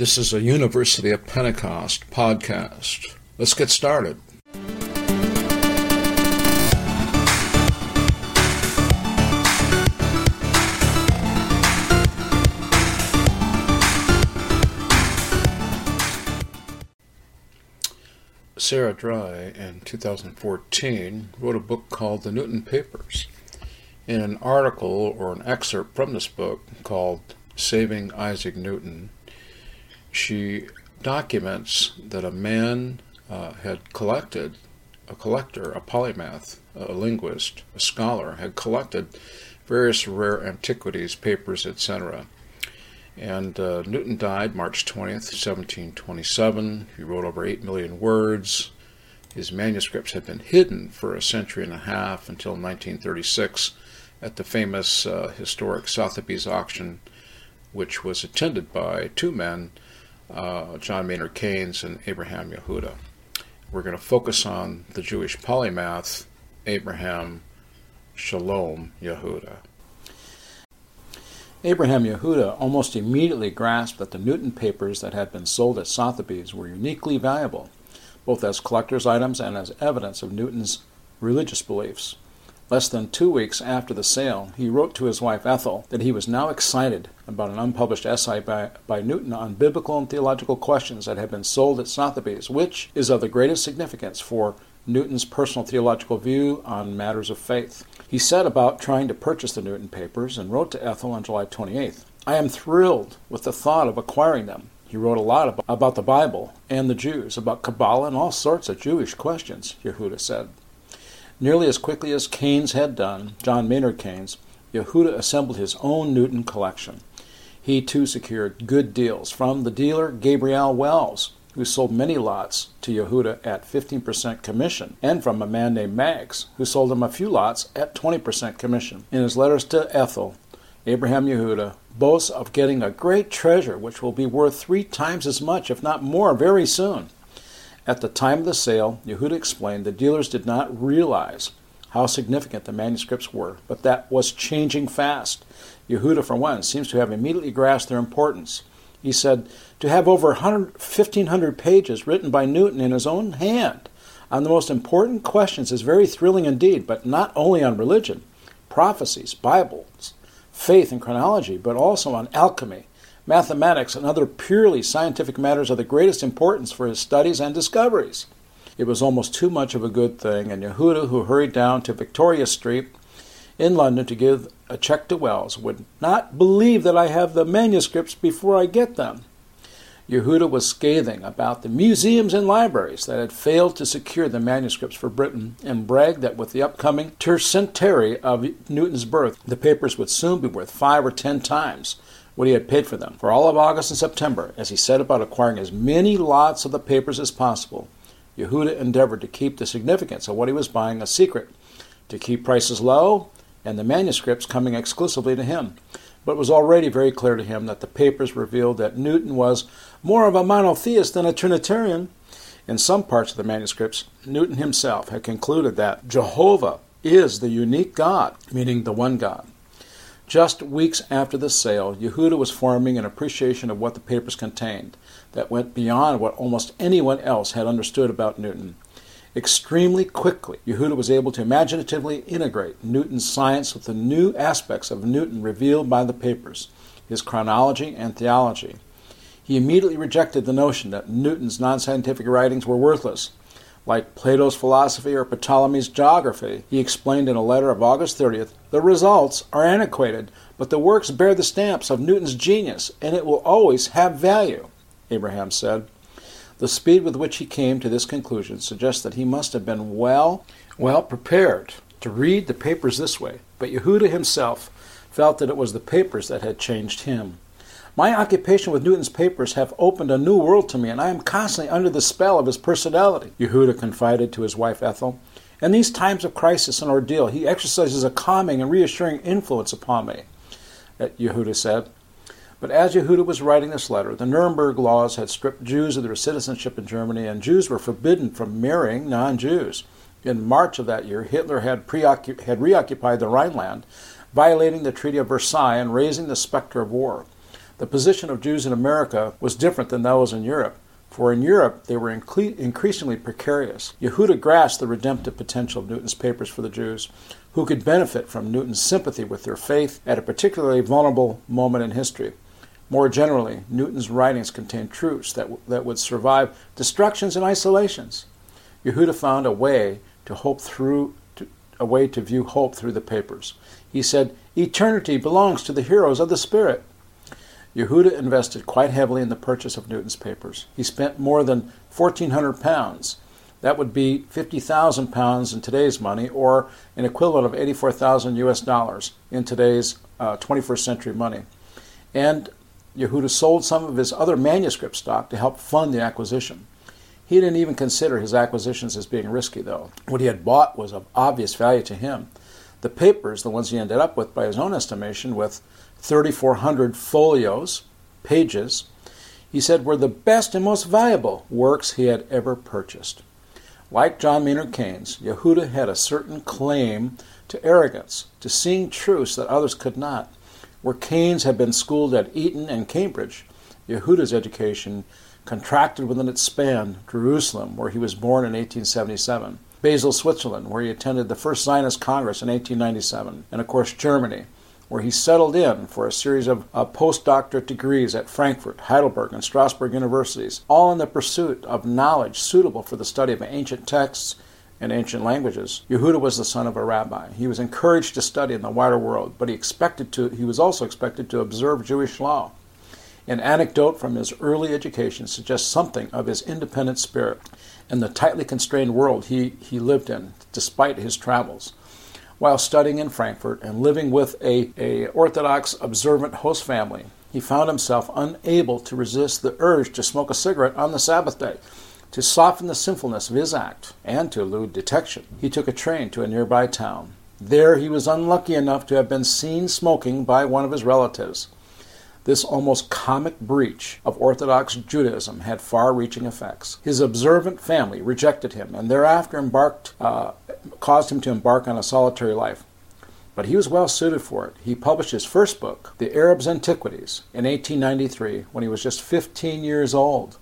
This is a University of Pentecost podcast. Let's get started. Sarah Dry in 2014 wrote a book called The Newton Papers. In an article or an excerpt from this book called Saving Isaac Newton, she documents that a man uh, had collected, a collector, a polymath, a linguist, a scholar, had collected various rare antiquities, papers, etc. And uh, Newton died March 20th, 1727. He wrote over 8 million words. His manuscripts had been hidden for a century and a half until 1936 at the famous uh, historic Sotheby's auction, which was attended by two men uh, John Maynard Keynes and Abraham Yahuda. We're going to focus on the Jewish polymath, Abraham Shalom Yahuda. Abraham Yahuda almost immediately grasped that the Newton papers that had been sold at Sotheby's were uniquely valuable, both as collector's items and as evidence of Newton's religious beliefs. Less than two weeks after the sale, he wrote to his wife Ethel that he was now excited about an unpublished essay by, by Newton on biblical and theological questions that had been sold at Sotheby's, which is of the greatest significance for Newton's personal theological view on matters of faith. He set about trying to purchase the Newton papers and wrote to Ethel on July 28th. I am thrilled with the thought of acquiring them. He wrote a lot about the Bible and the Jews, about Kabbalah and all sorts of Jewish questions, Yahuda said. Nearly as quickly as Keynes had done, John Maynard Keynes, Yahuda assembled his own Newton collection. He too secured good deals from the dealer Gabriel Wells, who sold many lots to Yahuda at 15% commission, and from a man named Maggs, who sold him a few lots at 20% commission. In his letters to Ethel, Abraham Yahuda boasts of getting a great treasure which will be worth three times as much, if not more, very soon. At the time of the sale, Yahuda explained the dealers did not realize how significant the manuscripts were, but that was changing fast. Yahuda, for one, seems to have immediately grasped their importance. He said, To have over 1,500 pages written by Newton in his own hand on the most important questions is very thrilling indeed, but not only on religion, prophecies, Bibles, faith, and chronology, but also on alchemy, mathematics, and other purely scientific matters of the greatest importance for his studies and discoveries. It was almost too much of a good thing, and Yahuda, who hurried down to Victoria Street in London to give a check to Wells, would not believe that I have the manuscripts before I get them. Yahuda was scathing about the museums and libraries that had failed to secure the manuscripts for Britain and bragged that with the upcoming tercentenary of Newton's birth, the papers would soon be worth five or ten times what he had paid for them. For all of August and September, as he set about acquiring as many lots of the papers as possible, Yahuda endeavored to keep the significance of what he was buying a secret, to keep prices low, and the manuscripts coming exclusively to him. But it was already very clear to him that the papers revealed that Newton was more of a monotheist than a Trinitarian. In some parts of the manuscripts, Newton himself had concluded that Jehovah is the unique God, meaning the one God. Just weeks after the sale, Yahuda was forming an appreciation of what the papers contained that went beyond what almost anyone else had understood about Newton. Extremely quickly, Yahuda was able to imaginatively integrate Newton's science with the new aspects of Newton revealed by the papers, his chronology and theology. He immediately rejected the notion that Newton's non scientific writings were worthless like Plato's philosophy or Ptolemy's geography, he explained in a letter of August 30th, the results are antiquated, but the works bear the stamps of Newton's genius, and it will always have value, Abraham said. The speed with which he came to this conclusion suggests that he must have been well, well prepared to read the papers this way, but Yahuda himself felt that it was the papers that had changed him. My occupation with Newton's papers have opened a new world to me, and I am constantly under the spell of his personality, Yahuda confided to his wife Ethel. In these times of crisis and ordeal, he exercises a calming and reassuring influence upon me, uh, Yahuda said. But as Yahuda was writing this letter, the Nuremberg laws had stripped Jews of their citizenship in Germany, and Jews were forbidden from marrying non Jews. In March of that year, Hitler had, preoccup- had reoccupied the Rhineland, violating the Treaty of Versailles and raising the specter of war. The position of Jews in America was different than those in Europe, for in Europe they were incre- increasingly precarious. Yahuda grasped the redemptive potential of Newton's papers for the Jews, who could benefit from Newton's sympathy with their faith at a particularly vulnerable moment in history. More generally, Newton's writings contained truths that, w- that would survive destructions and isolations. Yahuda found a way to hope through to, a way to view hope through the papers. He said, "Eternity belongs to the heroes of the spirit." Yahuda invested quite heavily in the purchase of Newton's papers. He spent more than 1,400 pounds. That would be 50,000 pounds in today's money, or an equivalent of 84,000 U.S. dollars in today's uh, 21st century money. And Yahuda sold some of his other manuscript stock to help fund the acquisition. He didn't even consider his acquisitions as being risky, though. What he had bought was of obvious value to him. The papers, the ones he ended up with by his own estimation, with 3,400 folios, pages, he said were the best and most valuable works he had ever purchased. Like John Maynard Keynes, Yahuda had a certain claim to arrogance, to seeing truths that others could not. Where Keynes had been schooled at Eton and Cambridge, Yahuda's education contracted within its span Jerusalem, where he was born in 1877, Basel, Switzerland, where he attended the first Zionist Congress in 1897, and of course Germany, where he settled in for a series of uh, postdoctorate degrees at Frankfurt, Heidelberg, and Strasbourg universities, all in the pursuit of knowledge suitable for the study of ancient texts and ancient languages. Yahuda was the son of a rabbi. He was encouraged to study in the wider world, but he expected to he was also expected to observe Jewish law. An anecdote from his early education suggests something of his independent spirit and the tightly constrained world he, he lived in, despite his travels. While studying in Frankfurt and living with a, a Orthodox observant host family, he found himself unable to resist the urge to smoke a cigarette on the Sabbath day. To soften the sinfulness of his act and to elude detection, he took a train to a nearby town. There he was unlucky enough to have been seen smoking by one of his relatives. This almost comic breach of Orthodox Judaism had far reaching effects. His observant family rejected him and thereafter embarked, uh, caused him to embark on a solitary life. But he was well suited for it. He published his first book, The Arab's Antiquities, in 1893 when he was just 15 years old.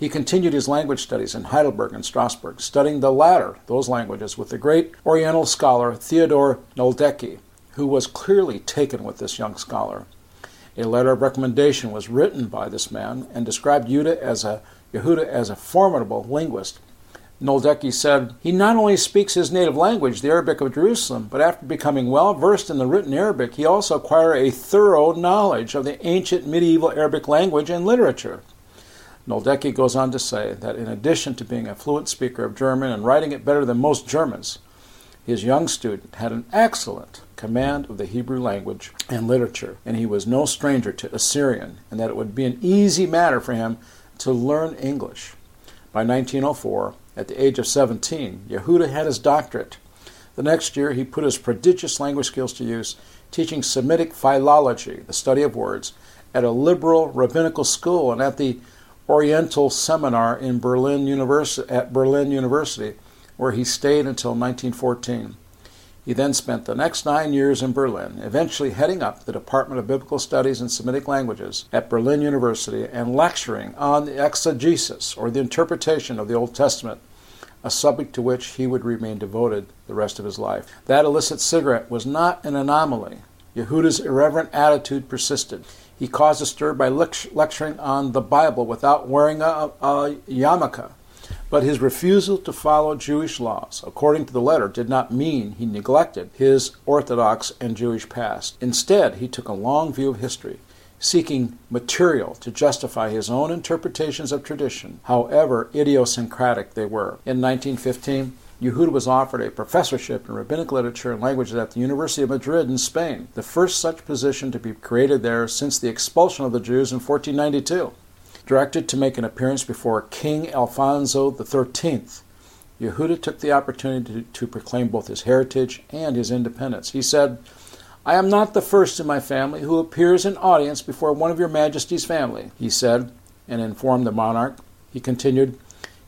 He continued his language studies in Heidelberg and Strasbourg, studying the latter, those languages, with the great Oriental scholar Theodor Nöldeke, who was clearly taken with this young scholar. A letter of recommendation was written by this man and described Yahuda as a, Yahuda as a formidable linguist. Nöldeke said, He not only speaks his native language, the Arabic of Jerusalem, but after becoming well versed in the written Arabic, he also acquired a thorough knowledge of the ancient medieval Arabic language and literature. Nöldeke goes on to say that in addition to being a fluent speaker of German and writing it better than most Germans, his young student had an excellent command of the Hebrew language and literature, and he was no stranger to Assyrian, and that it would be an easy matter for him to learn English. By 1904, at the age of 17, Yahuda had his doctorate. The next year, he put his prodigious language skills to use, teaching Semitic philology, the study of words, at a liberal rabbinical school and at the Oriental Seminar in Berlin University, at Berlin University, where he stayed until 1914. He then spent the next nine years in Berlin, eventually heading up the Department of Biblical Studies and Semitic Languages at Berlin University and lecturing on the exegesis, or the interpretation of the Old Testament, a subject to which he would remain devoted the rest of his life. That illicit cigarette was not an anomaly. Yahuda's irreverent attitude persisted. He caused a stir by lecturing on the Bible without wearing a, a yarmulke. But his refusal to follow Jewish laws, according to the letter, did not mean he neglected his Orthodox and Jewish past. Instead, he took a long view of history, seeking material to justify his own interpretations of tradition, however idiosyncratic they were. In 1915, Yahuda was offered a professorship in rabbinic literature and languages at the University of Madrid in Spain, the first such position to be created there since the expulsion of the Jews in 1492. Directed to make an appearance before King Alfonso XIII, Yahuda took the opportunity to, to proclaim both his heritage and his independence. He said, I am not the first in my family who appears in audience before one of your majesty's family, he said, and informed the monarch. He continued,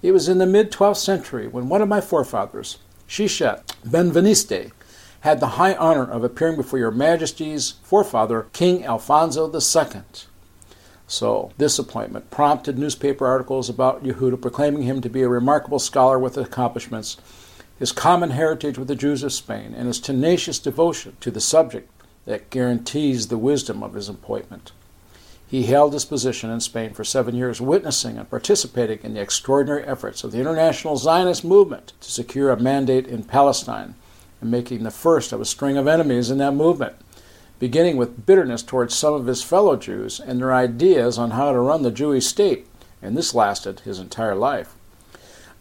it was in the mid 12th century when one of my forefathers, Sheshet Benveniste, had the high honor of appearing before your Majesty's forefather, King Alfonso II. So, this appointment prompted newspaper articles about Yahuda proclaiming him to be a remarkable scholar with accomplishments, his common heritage with the Jews of Spain, and his tenacious devotion to the subject that guarantees the wisdom of his appointment. He held his position in Spain for seven years, witnessing and participating in the extraordinary efforts of the international Zionist movement to secure a mandate in Palestine and making the first of a string of enemies in that movement, beginning with bitterness towards some of his fellow Jews and their ideas on how to run the Jewish state, and this lasted his entire life.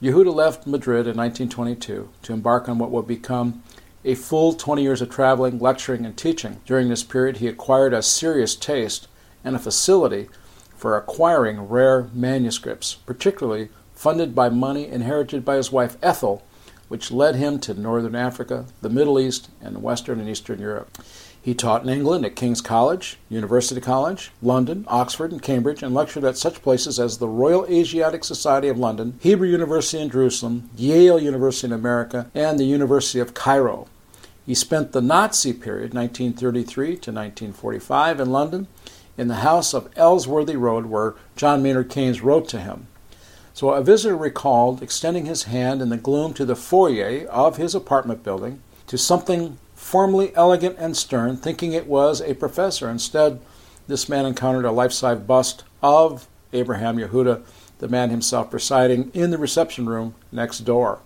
Yahuda left Madrid in 1922 to embark on what would become a full 20 years of traveling, lecturing, and teaching. During this period, he acquired a serious taste and a facility for acquiring rare manuscripts, particularly funded by money inherited by his wife Ethel, which led him to northern Africa, the Middle East, and Western and Eastern Europe. He taught in England at King's College, University College, London, Oxford, and Cambridge, and lectured at such places as the Royal Asiatic Society of London, Hebrew University in Jerusalem, Yale University in America, and the University of Cairo. He spent the Nazi period, 1933 to 1945, in London in the house of Ellsworthy Road, where John Maynard Keynes wrote to him. So a visitor recalled extending his hand in the gloom to the foyer of his apartment building to something formally elegant and stern, thinking it was a professor. Instead, this man encountered a life size bust of Abraham Yahuda, the man himself presiding in the reception room next door.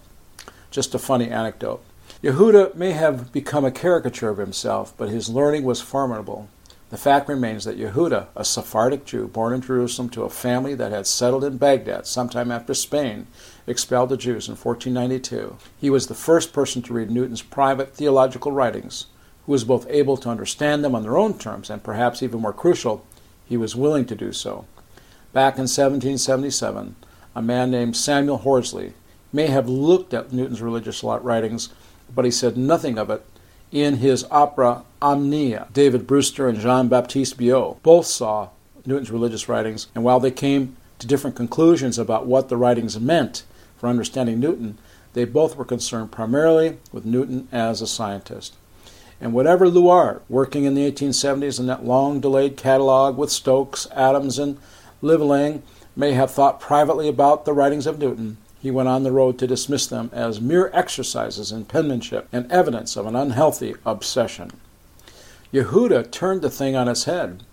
Just a funny anecdote. Yahuda may have become a caricature of himself, but his learning was formidable. The fact remains that Yahuda, a Sephardic Jew born in Jerusalem to a family that had settled in Baghdad sometime after Spain expelled the Jews in 1492, he was the first person to read Newton's private theological writings, who was both able to understand them on their own terms and perhaps even more crucial, he was willing to do so. Back in 1777, a man named Samuel Horsley may have looked at Newton's religious writings, but he said nothing of it in his opera Omnia. David Brewster and Jean Baptiste Biot both saw Newton's religious writings, and while they came to different conclusions about what the writings meant for understanding Newton, they both were concerned primarily with Newton as a scientist. And whatever Luard, working in the 1870s in that long delayed catalog with Stokes, Adams, and Liveing, may have thought privately about the writings of Newton, he went on the road to dismiss them as mere exercises in penmanship and evidence of an unhealthy obsession. Yahuda turned the thing on its head.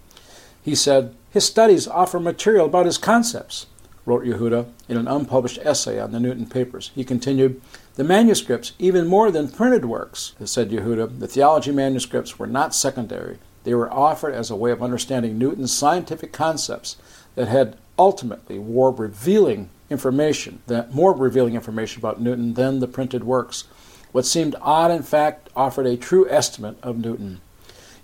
He said, His studies offer material about his concepts, wrote Yahuda in an unpublished essay on the Newton papers. He continued, The manuscripts, even more than printed works, said Yahuda, the theology manuscripts were not secondary. They were offered as a way of understanding Newton's scientific concepts that had ultimately wore revealing information, that more revealing information about Newton than the printed works. What seemed odd, in fact, offered a true estimate of Newton.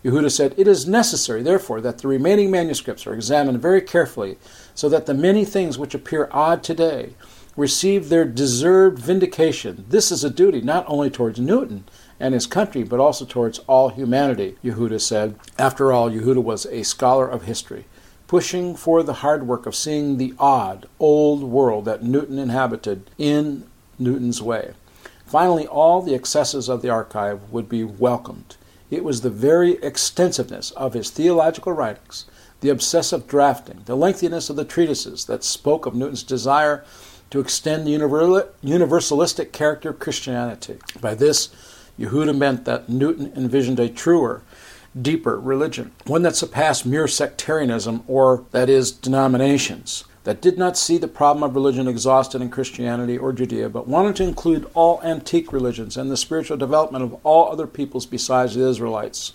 Yahuda said, It is necessary, therefore, that the remaining manuscripts are examined very carefully, so that the many things which appear odd today receive their deserved vindication. This is a duty not only towards Newton and his country, but also towards all humanity, Yahuda said. After all, Yahuda was a scholar of history pushing for the hard work of seeing the odd, old world that Newton inhabited in Newton's way. Finally, all the excesses of the archive would be welcomed. It was the very extensiveness of his theological writings, the obsessive drafting, the lengthiness of the treatises that spoke of Newton's desire to extend the universalistic character of Christianity. By this, Yahuda meant that Newton envisioned a truer, deeper religion, one that surpassed mere sectarianism, or, that is, denominations, that did not see the problem of religion exhausted in Christianity or Judea, but wanted to include all antique religions and the spiritual development of all other peoples besides the Israelites.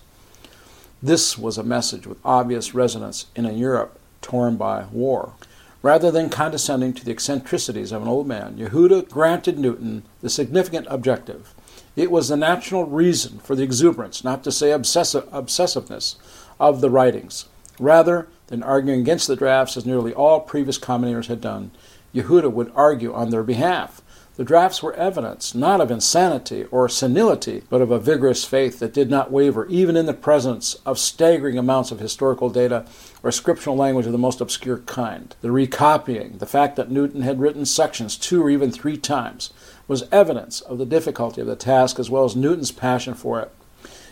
This was a message with obvious resonance in a Europe torn by war. Rather than condescending to the eccentricities of an old man, Yahuda granted Newton the significant objective it was the natural reason for the exuberance, not to say obsessive, obsessiveness, of the writings. Rather than arguing against the drafts, as nearly all previous commentators had done, Yahuda would argue on their behalf. The drafts were evidence not of insanity or senility, but of a vigorous faith that did not waver, even in the presence of staggering amounts of historical data or scriptural language of the most obscure kind. The recopying, the fact that Newton had written sections two or even three times, was evidence of the difficulty of the task as well as Newton's passion for it.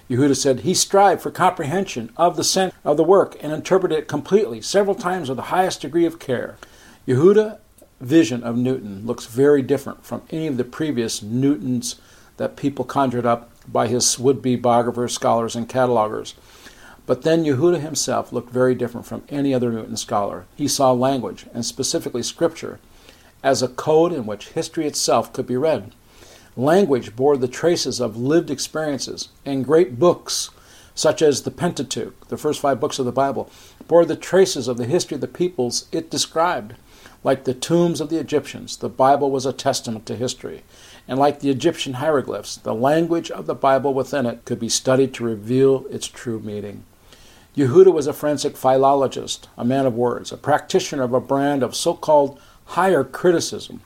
Yahuda said he strived for comprehension of the sense of the work and interpreted it completely, several times with the highest degree of care. Yahuda vision of Newton looks very different from any of the previous Newtons that people conjured up by his would be biographers, scholars, and catalogers. But then Yahuda himself looked very different from any other Newton scholar. He saw language, and specifically scripture, as a code in which history itself could be read. Language bore the traces of lived experiences, and great books, such as the Pentateuch, the first five books of the Bible, bore the traces of the history of the peoples it described. Like the tombs of the Egyptians, the Bible was a testament to history. And like the Egyptian hieroglyphs, the language of the Bible within it could be studied to reveal its true meaning. Yahuda was a forensic philologist, a man of words, a practitioner of a brand of so called higher criticism,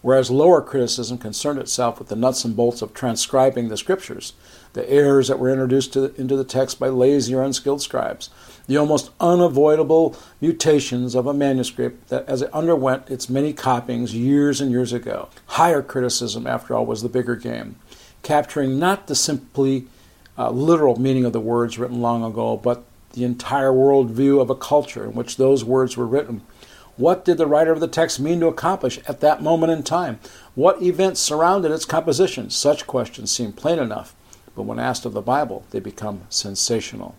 whereas lower criticism concerned itself with the nuts and bolts of transcribing the scriptures, the errors that were introduced to, into the text by lazy or unskilled scribes, the almost unavoidable mutations of a manuscript that as it underwent its many copyings years and years ago. Higher criticism, after all, was the bigger game, capturing not the simply uh, literal meaning of the words written long ago, but the entire worldview of a culture in which those words were written. What did the writer of the text mean to accomplish at that moment in time? What events surrounded its composition? Such questions seem plain enough, but when asked of the Bible, they become sensational.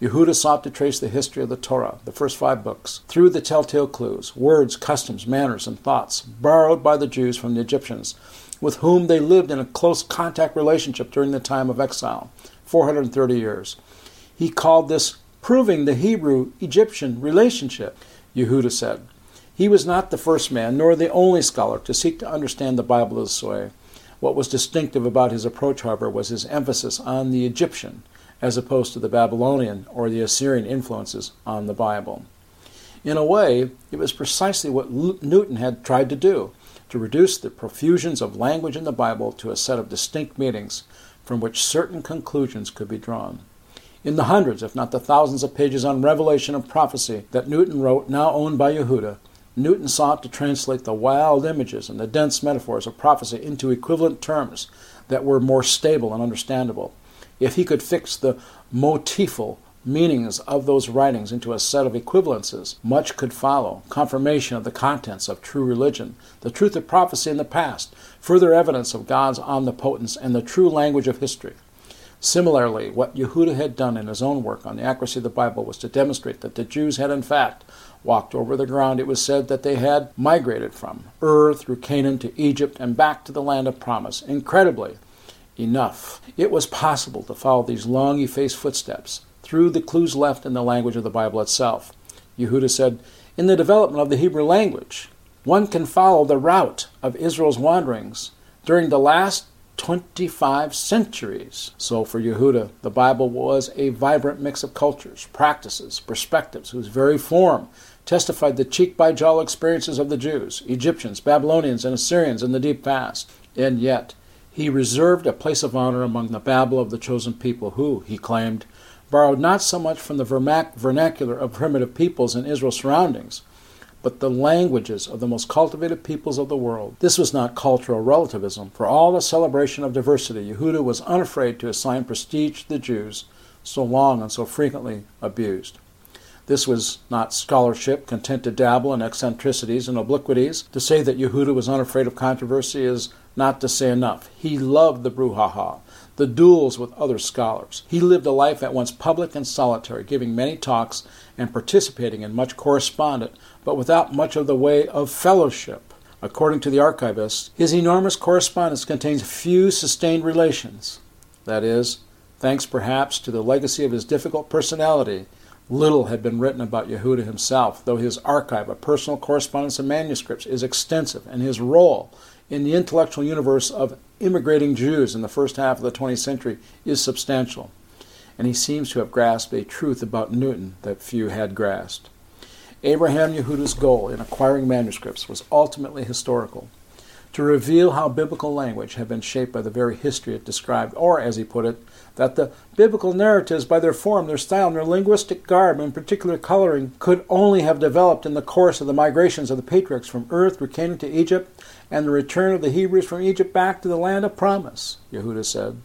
Yahuda sought to trace the history of the Torah, the first five books, through the telltale clues, words, customs, manners, and thoughts borrowed by the Jews from the Egyptians, with whom they lived in a close contact relationship during the time of exile, 430 years. He called this proving the Hebrew Egyptian relationship, Yahuda said. He was not the first man, nor the only scholar, to seek to understand the Bible this way. What was distinctive about his approach, however, was his emphasis on the Egyptian, as opposed to the Babylonian or the Assyrian influences on the Bible. In a way, it was precisely what Newton had tried to do to reduce the profusions of language in the Bible to a set of distinct meanings from which certain conclusions could be drawn. In the hundreds, if not the thousands of pages on revelation and prophecy that Newton wrote, now owned by Yahuda, Newton sought to translate the wild images and the dense metaphors of prophecy into equivalent terms that were more stable and understandable. If he could fix the motifal meanings of those writings into a set of equivalences, much could follow confirmation of the contents of true religion, the truth of prophecy in the past, further evidence of God's omnipotence, and the true language of history. Similarly, what Yahuda had done in his own work on the accuracy of the Bible was to demonstrate that the Jews had in fact walked over the ground it was said that they had migrated from Ur through Canaan to Egypt and back to the land of promise. Incredibly, enough. It was possible to follow these long effaced footsteps through the clues left in the language of the Bible itself. Yahuda said, In the development of the Hebrew language, one can follow the route of Israel's wanderings during the last 25 centuries. So for Yahuda, the Bible was a vibrant mix of cultures, practices, perspectives, whose very form testified the cheek by jowl experiences of the Jews, Egyptians, Babylonians, and Assyrians in the deep past. And yet, he reserved a place of honor among the Babel of the chosen people, who, he claimed, borrowed not so much from the vernacular of primitive peoples in Israel's surroundings, but the languages of the most cultivated peoples of the world. This was not cultural relativism. For all the celebration of diversity, Yahuda was unafraid to assign prestige to the Jews, so long and so frequently abused. This was not scholarship content to dabble in eccentricities and obliquities. To say that Yahuda was unafraid of controversy is not to say enough. He loved the brouhaha, the duels with other scholars. He lived a life at once public and solitary, giving many talks and participating in much correspondence, but without much of the way of fellowship. According to the archivist, his enormous correspondence contains few sustained relations. That is, thanks perhaps to the legacy of his difficult personality, Little had been written about Yahuda himself, though his archive of personal correspondence and manuscripts is extensive, and his role in the intellectual universe of immigrating Jews in the first half of the 20th century is substantial. And he seems to have grasped a truth about Newton that few had grasped. Abraham Yahuda's goal in acquiring manuscripts was ultimately historical to reveal how biblical language had been shaped by the very history it described, or, as he put it, that the biblical narratives, by their form, their style, and their linguistic garb, and particular coloring, could only have developed in the course of the migrations of the patriarchs from earth Canaan to Egypt, and the return of the Hebrews from Egypt back to the land of promise, Yahuda said.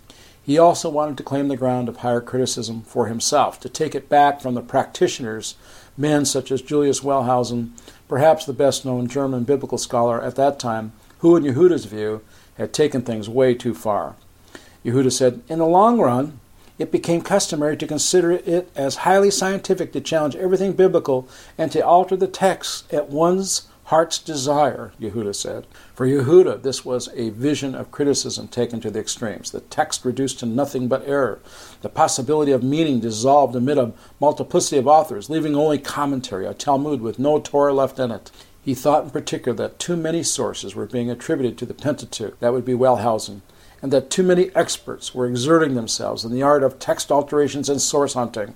He also wanted to claim the ground of higher criticism for himself, to take it back from the practitioners, men such as Julius Wellhausen, perhaps the best known German biblical scholar at that time, who, in Yahuda's view, had taken things way too far. Yahuda said, In the long run, it became customary to consider it as highly scientific to challenge everything biblical and to alter the text at one's heart's desire, Yahuda said. For Yahuda, this was a vision of criticism taken to the extremes, the text reduced to nothing but error, the possibility of meaning dissolved amid a multiplicity of authors, leaving only commentary, a Talmud with no Torah left in it. He thought in particular that too many sources were being attributed to the Pentateuch, that would be Wellhausen, and that too many experts were exerting themselves in the art of text alterations and source hunting.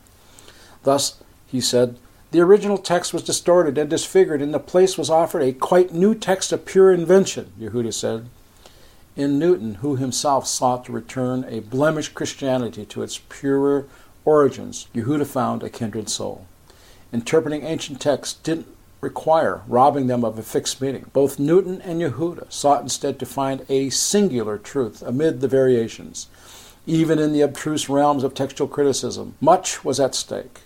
Thus, he said, the original text was distorted and disfigured, and the place was offered a quite new text of pure invention, Yahuda said. In Newton, who himself sought to return a blemished Christianity to its purer origins, Yahuda found a kindred soul. Interpreting ancient texts didn't require robbing them of a fixed meaning. Both Newton and Yahuda sought instead to find a singular truth amid the variations. Even in the abstruse realms of textual criticism, much was at stake.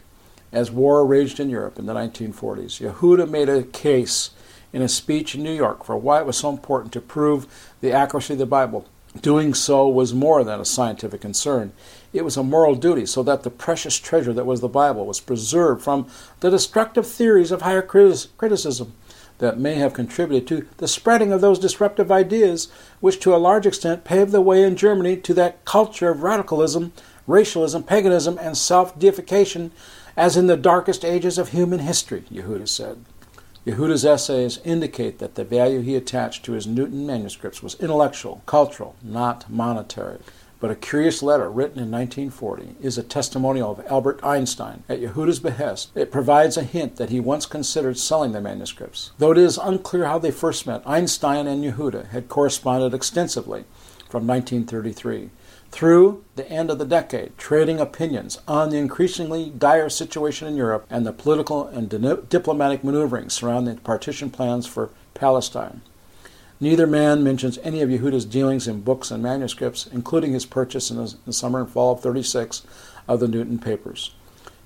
As war raged in Europe in the 1940s, Yahuda made a case in a speech in New York for why it was so important to prove the accuracy of the Bible. Doing so was more than a scientific concern. It was a moral duty so that the precious treasure that was the Bible was preserved from the destructive theories of higher criticism that may have contributed to the spreading of those disruptive ideas which to a large extent paved the way in Germany to that culture of radicalism, racialism, paganism, and self deification as in the darkest ages of human history, Yahuda said. Yahuda's essays indicate that the value he attached to his Newton manuscripts was intellectual, cultural, not monetary. But a curious letter written in 1940 is a testimonial of Albert Einstein at Yahuda's behest. It provides a hint that he once considered selling the manuscripts. Though it is unclear how they first met, Einstein and Yahuda had corresponded extensively from 1933 through the end of the decade, trading opinions on the increasingly dire situation in Europe and the political and di- diplomatic maneuvering surrounding partition plans for Palestine. Neither man mentions any of Yahuda's dealings in books and manuscripts, including his purchase in the, summer and fall of 36 of the Newton Papers.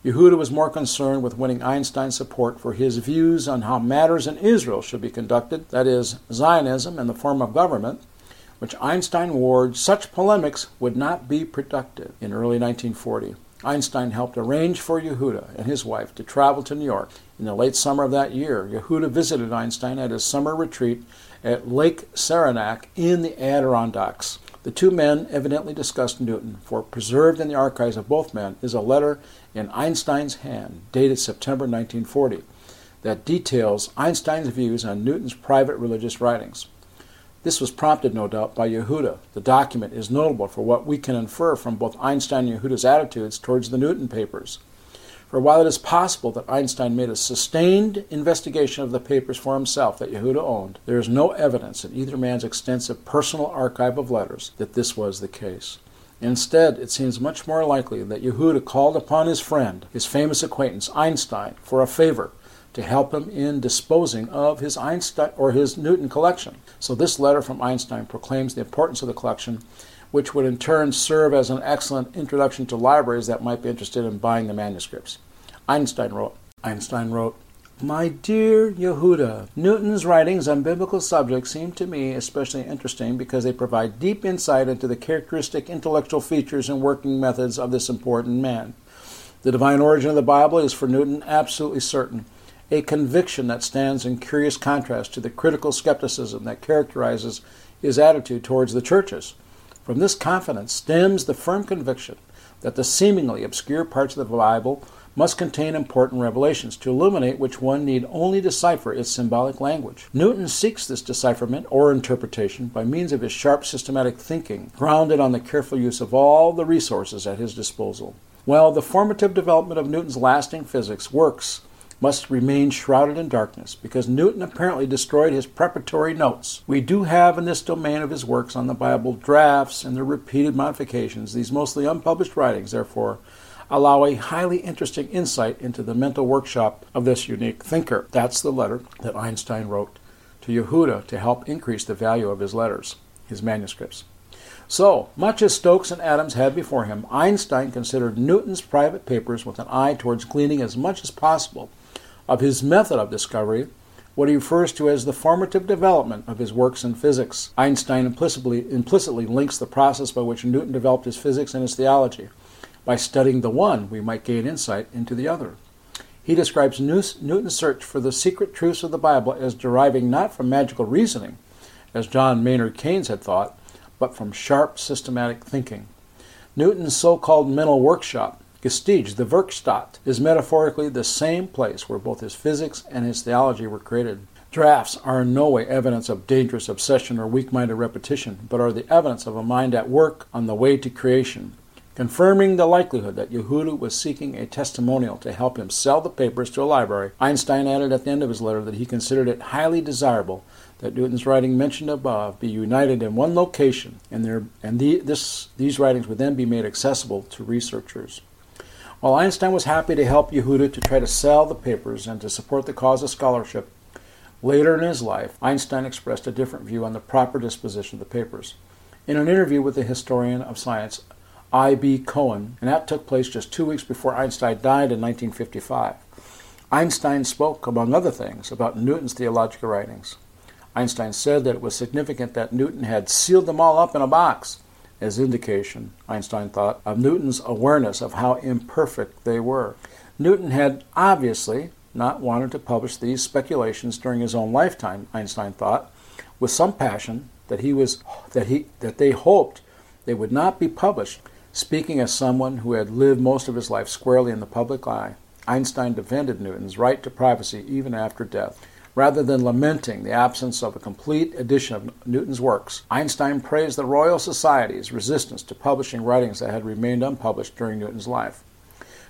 Yahuda was more concerned with winning Einstein's support for his views on how matters in Israel should be conducted, that is, Zionism and the form of government, which Einstein warned such polemics would not be productive. In early 1940, Einstein helped arrange for Yahuda and his wife to travel to New York. In the late summer of that year, Yahuda visited Einstein at his summer retreat at Lake Saranac in the Adirondacks. The two men evidently discussed Newton, for preserved in the archives of both men is a letter in Einstein's hand, dated September 1940, that details Einstein's views on Newton's private religious writings. This was prompted, no doubt, by Yahuda. The document is notable for what we can infer from both Einstein and Yahuda's attitudes towards the Newton papers. For while it is possible that Einstein made a sustained investigation of the papers for himself that Yahuda owned, there is no evidence in either man's extensive personal archive of letters that this was the case. Instead, it seems much more likely that Yahuda called upon his friend, his famous acquaintance Einstein, for a favor to help him in disposing of his Einstein or his Newton collection. So this letter from Einstein proclaims the importance of the collection, which would in turn serve as an excellent introduction to libraries that might be interested in buying the manuscripts. Einstein wrote, Einstein wrote, my dear Yahuda, Newton's writings on biblical subjects seem to me especially interesting because they provide deep insight into the characteristic intellectual features and working methods of this important man. The divine origin of the Bible is for Newton absolutely certain a conviction that stands in curious contrast to the critical skepticism that characterizes his attitude towards the churches. From this confidence stems the firm conviction that the seemingly obscure parts of the Bible must contain important revelations, to illuminate which one need only decipher its symbolic language. Newton seeks this decipherment or interpretation by means of his sharp systematic thinking, grounded on the careful use of all the resources at his disposal. While the formative development of Newton's lasting physics works must remain shrouded in darkness, because Newton apparently destroyed his preparatory notes. We do have in this domain of his works on the Bible drafts and their repeated modifications. These mostly unpublished writings, therefore, allow a highly interesting insight into the mental workshop of this unique thinker. That's the letter that Einstein wrote to Yahuda to help increase the value of his letters, his manuscripts. So, much as Stokes and Adams had before him, Einstein considered Newton's private papers with an eye towards gleaning as much as possible of his method of discovery, what he refers to as the formative development of his works in physics. Einstein implicitly, implicitly links the process by which Newton developed his physics and his theology. By studying the one, we might gain insight into the other. He describes Newton's search for the secret truths of the Bible as deriving not from magical reasoning, as John Maynard Keynes had thought, but from sharp systematic thinking. Newton's so called mental workshop, Geistige, the Werkstatt, is metaphorically the same place where both his physics and his theology were created. Drafts are in no way evidence of dangerous obsession or weak minded repetition, but are the evidence of a mind at work on the way to creation, confirming the likelihood that Yahuda was seeking a testimonial to help him sell the papers to a library. Einstein added at the end of his letter that he considered it highly desirable that Newton's writing mentioned above be united in one location, and, there, and the, this, these writings would then be made accessible to researchers. While Einstein was happy to help Yahuda to try to sell the papers and to support the cause of scholarship, later in his life, Einstein expressed a different view on the proper disposition of the papers. In an interview with the historian of science, I.B. Cohen, and that took place just two weeks before Einstein died in 1955. Einstein spoke, among other things, about Newton's theological writings. Einstein said that it was significant that Newton had sealed them all up in a box, as indication, Einstein thought, of Newton's awareness of how imperfect they were. Newton had obviously not wanted to publish these speculations during his own lifetime, Einstein thought, with some passion that he was that he that they hoped they would not be published. Speaking as someone who had lived most of his life squarely in the public eye, Einstein defended Newton's right to privacy even after death. Rather than lamenting the absence of a complete edition of Newton's works, Einstein praised the Royal Society's resistance to publishing writings that had remained unpublished during Newton's life.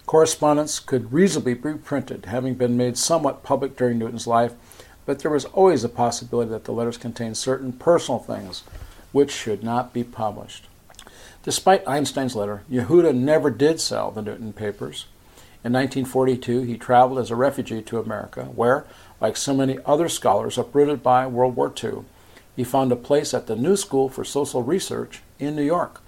Correspondence could reasonably be printed, having been made somewhat public during Newton's life, but there was always a possibility that the letters contained certain personal things which should not be published. Despite Einstein's letter, Yahuda never did sell the Newton papers. In 1942, he traveled as a refugee to America, where, like so many other scholars uprooted by World War II, he found a place at the New School for Social Research in New York.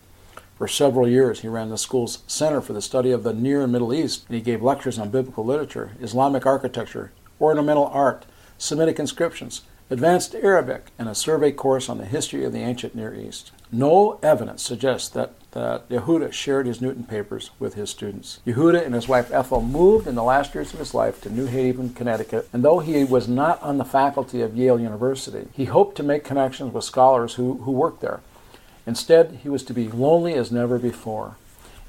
For several years, he ran the school's Center for the Study of the Near and Middle East, and he gave lectures on biblical literature, Islamic architecture, ornamental art, Semitic inscriptions, advanced Arabic, and a survey course on the history of the ancient Near East. No evidence suggests that that Yahuda shared his Newton papers with his students. Yahuda and his wife Ethel moved in the last years of his life to New Haven, Connecticut, and though he was not on the faculty of Yale University, he hoped to make connections with scholars who, who worked there. Instead, he was to be lonely as never before.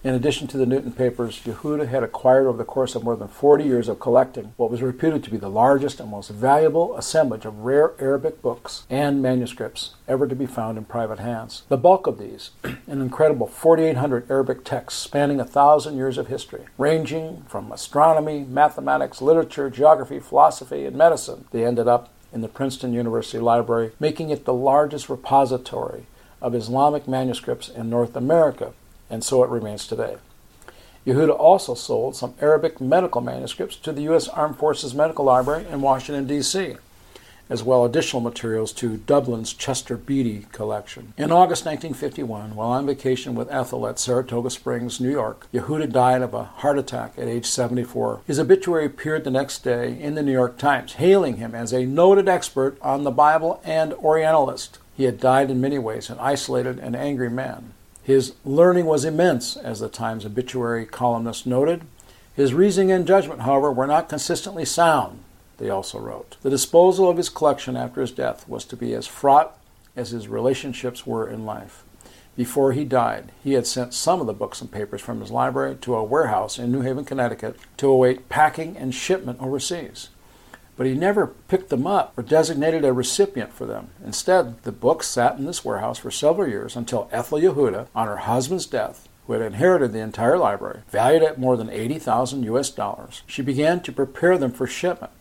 In addition to the Newton papers, Yahuda had acquired over the course of more than 40 years of collecting what was reputed to be the largest and most valuable assemblage of rare Arabic books and manuscripts ever to be found in private hands. The bulk of these, an incredible 4,800 Arabic texts spanning a thousand years of history, ranging from astronomy, mathematics, literature, geography, philosophy, and medicine, they ended up in the Princeton University Library, making it the largest repository of Islamic manuscripts in North America and so it remains today. Yahuda also sold some Arabic medical manuscripts to the U.S. Armed Forces Medical Library in Washington, D.C., as well additional materials to Dublin's Chester Beatty collection. In August 1951, while on vacation with Ethel at Saratoga Springs, New York, Yahuda died of a heart attack at age 74. His obituary appeared the next day in the New York Times, hailing him as a noted expert on the Bible and Orientalist. He had died in many ways an isolated and angry man. His learning was immense, as the Times obituary columnist noted. His reasoning and judgment, however, were not consistently sound, they also wrote. The disposal of his collection after his death was to be as fraught as his relationships were in life. Before he died, he had sent some of the books and papers from his library to a warehouse in New Haven, Connecticut, to await packing and shipment overseas but he never picked them up or designated a recipient for them. Instead, the books sat in this warehouse for several years until Ethel Yahuda, on her husband's death, who had inherited the entire library, valued at more than 80,000 US dollars, she began to prepare them for shipment.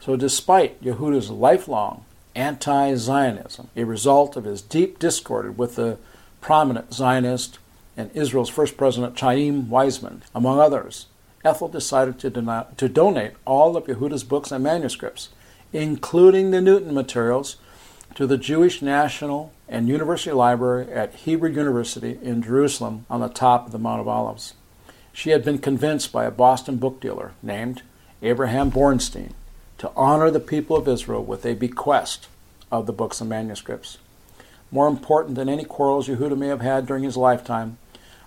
So, despite Yahuda's lifelong anti Zionism, a result of his deep discord with the prominent Zionist and Israel's first president, Chaim Weizmann, among others, Ethel decided to, to donate all of Yahuda's books and manuscripts, including the Newton materials, to the Jewish National and University Library at Hebrew University in Jerusalem on the top of the Mount of Olives. She had been convinced by a Boston book dealer named Abraham Bornstein to honor the people of Israel with a bequest of the books and manuscripts. More important than any quarrels Yahuda may have had during his lifetime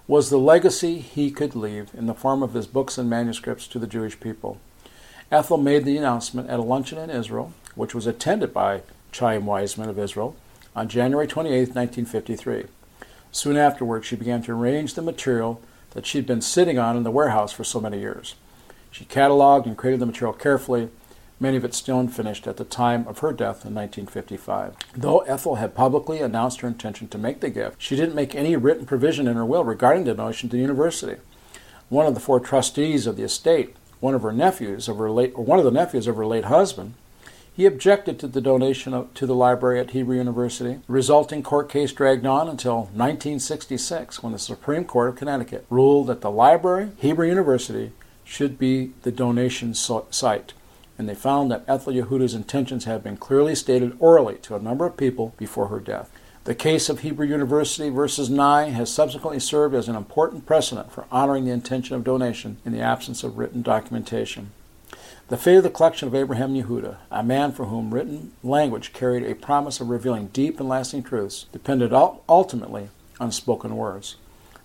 was the legacy he could leave in the form of his books and manuscripts to the Jewish people. Ethel made the announcement at a luncheon in Israel, which was attended by Chaim Weizmann of Israel, on January 28, 1953. Soon afterward, she began to arrange the material that she'd been sitting on in the warehouse for so many years. She cataloged and created the material carefully, many of it still unfinished at the time of her death in 1955. Though Ethel had publicly announced her intention to make the gift, she didn't make any written provision in her will regarding the donation to the university. One of the four trustees of the estate, one of her nephews of her late, or one of the nephews of her late husband, he objected to the donation to the library at Hebrew University. The resulting court case dragged on until 1966 when the Supreme Court of Connecticut ruled that the library, Hebrew University, should be the donation site. And they found that Ethel Yahuda's intentions had been clearly stated orally to a number of people before her death. The case of Hebrew University versus Nye has subsequently served as an important precedent for honoring the intention of donation in the absence of written documentation. The fate of the collection of Abraham Yahuda, a man for whom written language carried a promise of revealing deep and lasting truths, depended ultimately on spoken words.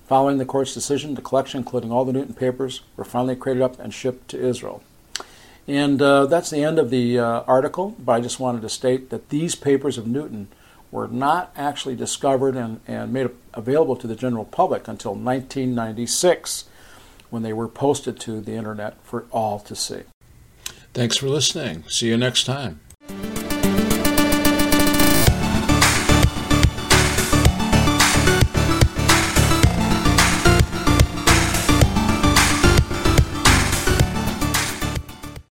Following the court's decision, the collection, including all the Newton papers, were finally crated up and shipped to Israel. And uh, that's the end of the uh, article, but I just wanted to state that these papers of Newton were not actually discovered and, and made available to the general public until 1996 when they were posted to the internet for all to see. Thanks for listening. See you next time.